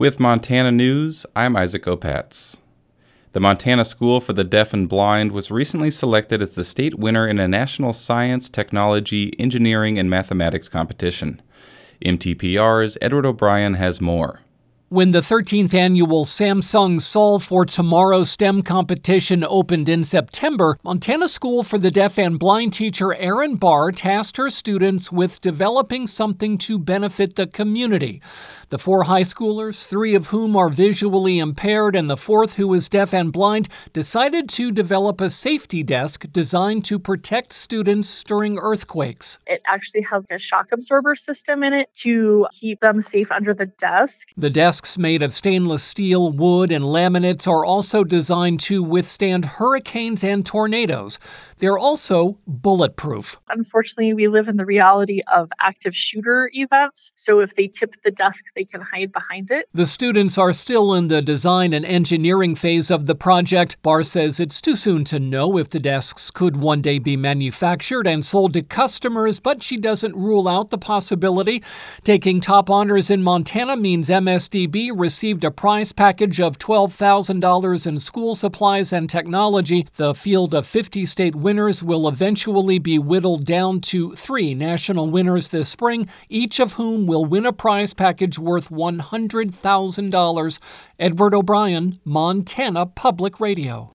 With Montana News, I'm Isaac Opatz. The Montana School for the Deaf and Blind was recently selected as the state winner in a national science, technology, engineering, and mathematics competition. MTPR's Edward O'Brien has more. When the 13th annual Samsung Solve for Tomorrow STEM competition opened in September, Montana School for the Deaf and Blind teacher Erin Barr tasked her students with developing something to benefit the community. The four high schoolers, three of whom are visually impaired and the fourth who is deaf and blind, decided to develop a safety desk designed to protect students during earthquakes. It actually has a shock absorber system in it to keep them safe under the desk. The desks made of stainless steel, wood, and laminates are also designed to withstand hurricanes and tornadoes. They're also bulletproof. Unfortunately, we live in the reality of active shooter events. So if they tip the desk, they can hide behind it. The students are still in the design and engineering phase of the project. Barr says it's too soon to know if the desks could one day be manufactured and sold to customers, but she doesn't rule out the possibility. Taking top honors in Montana means Received a prize package of $12,000 in school supplies and technology. The field of 50 state winners will eventually be whittled down to three national winners this spring, each of whom will win a prize package worth $100,000. Edward O'Brien, Montana Public Radio.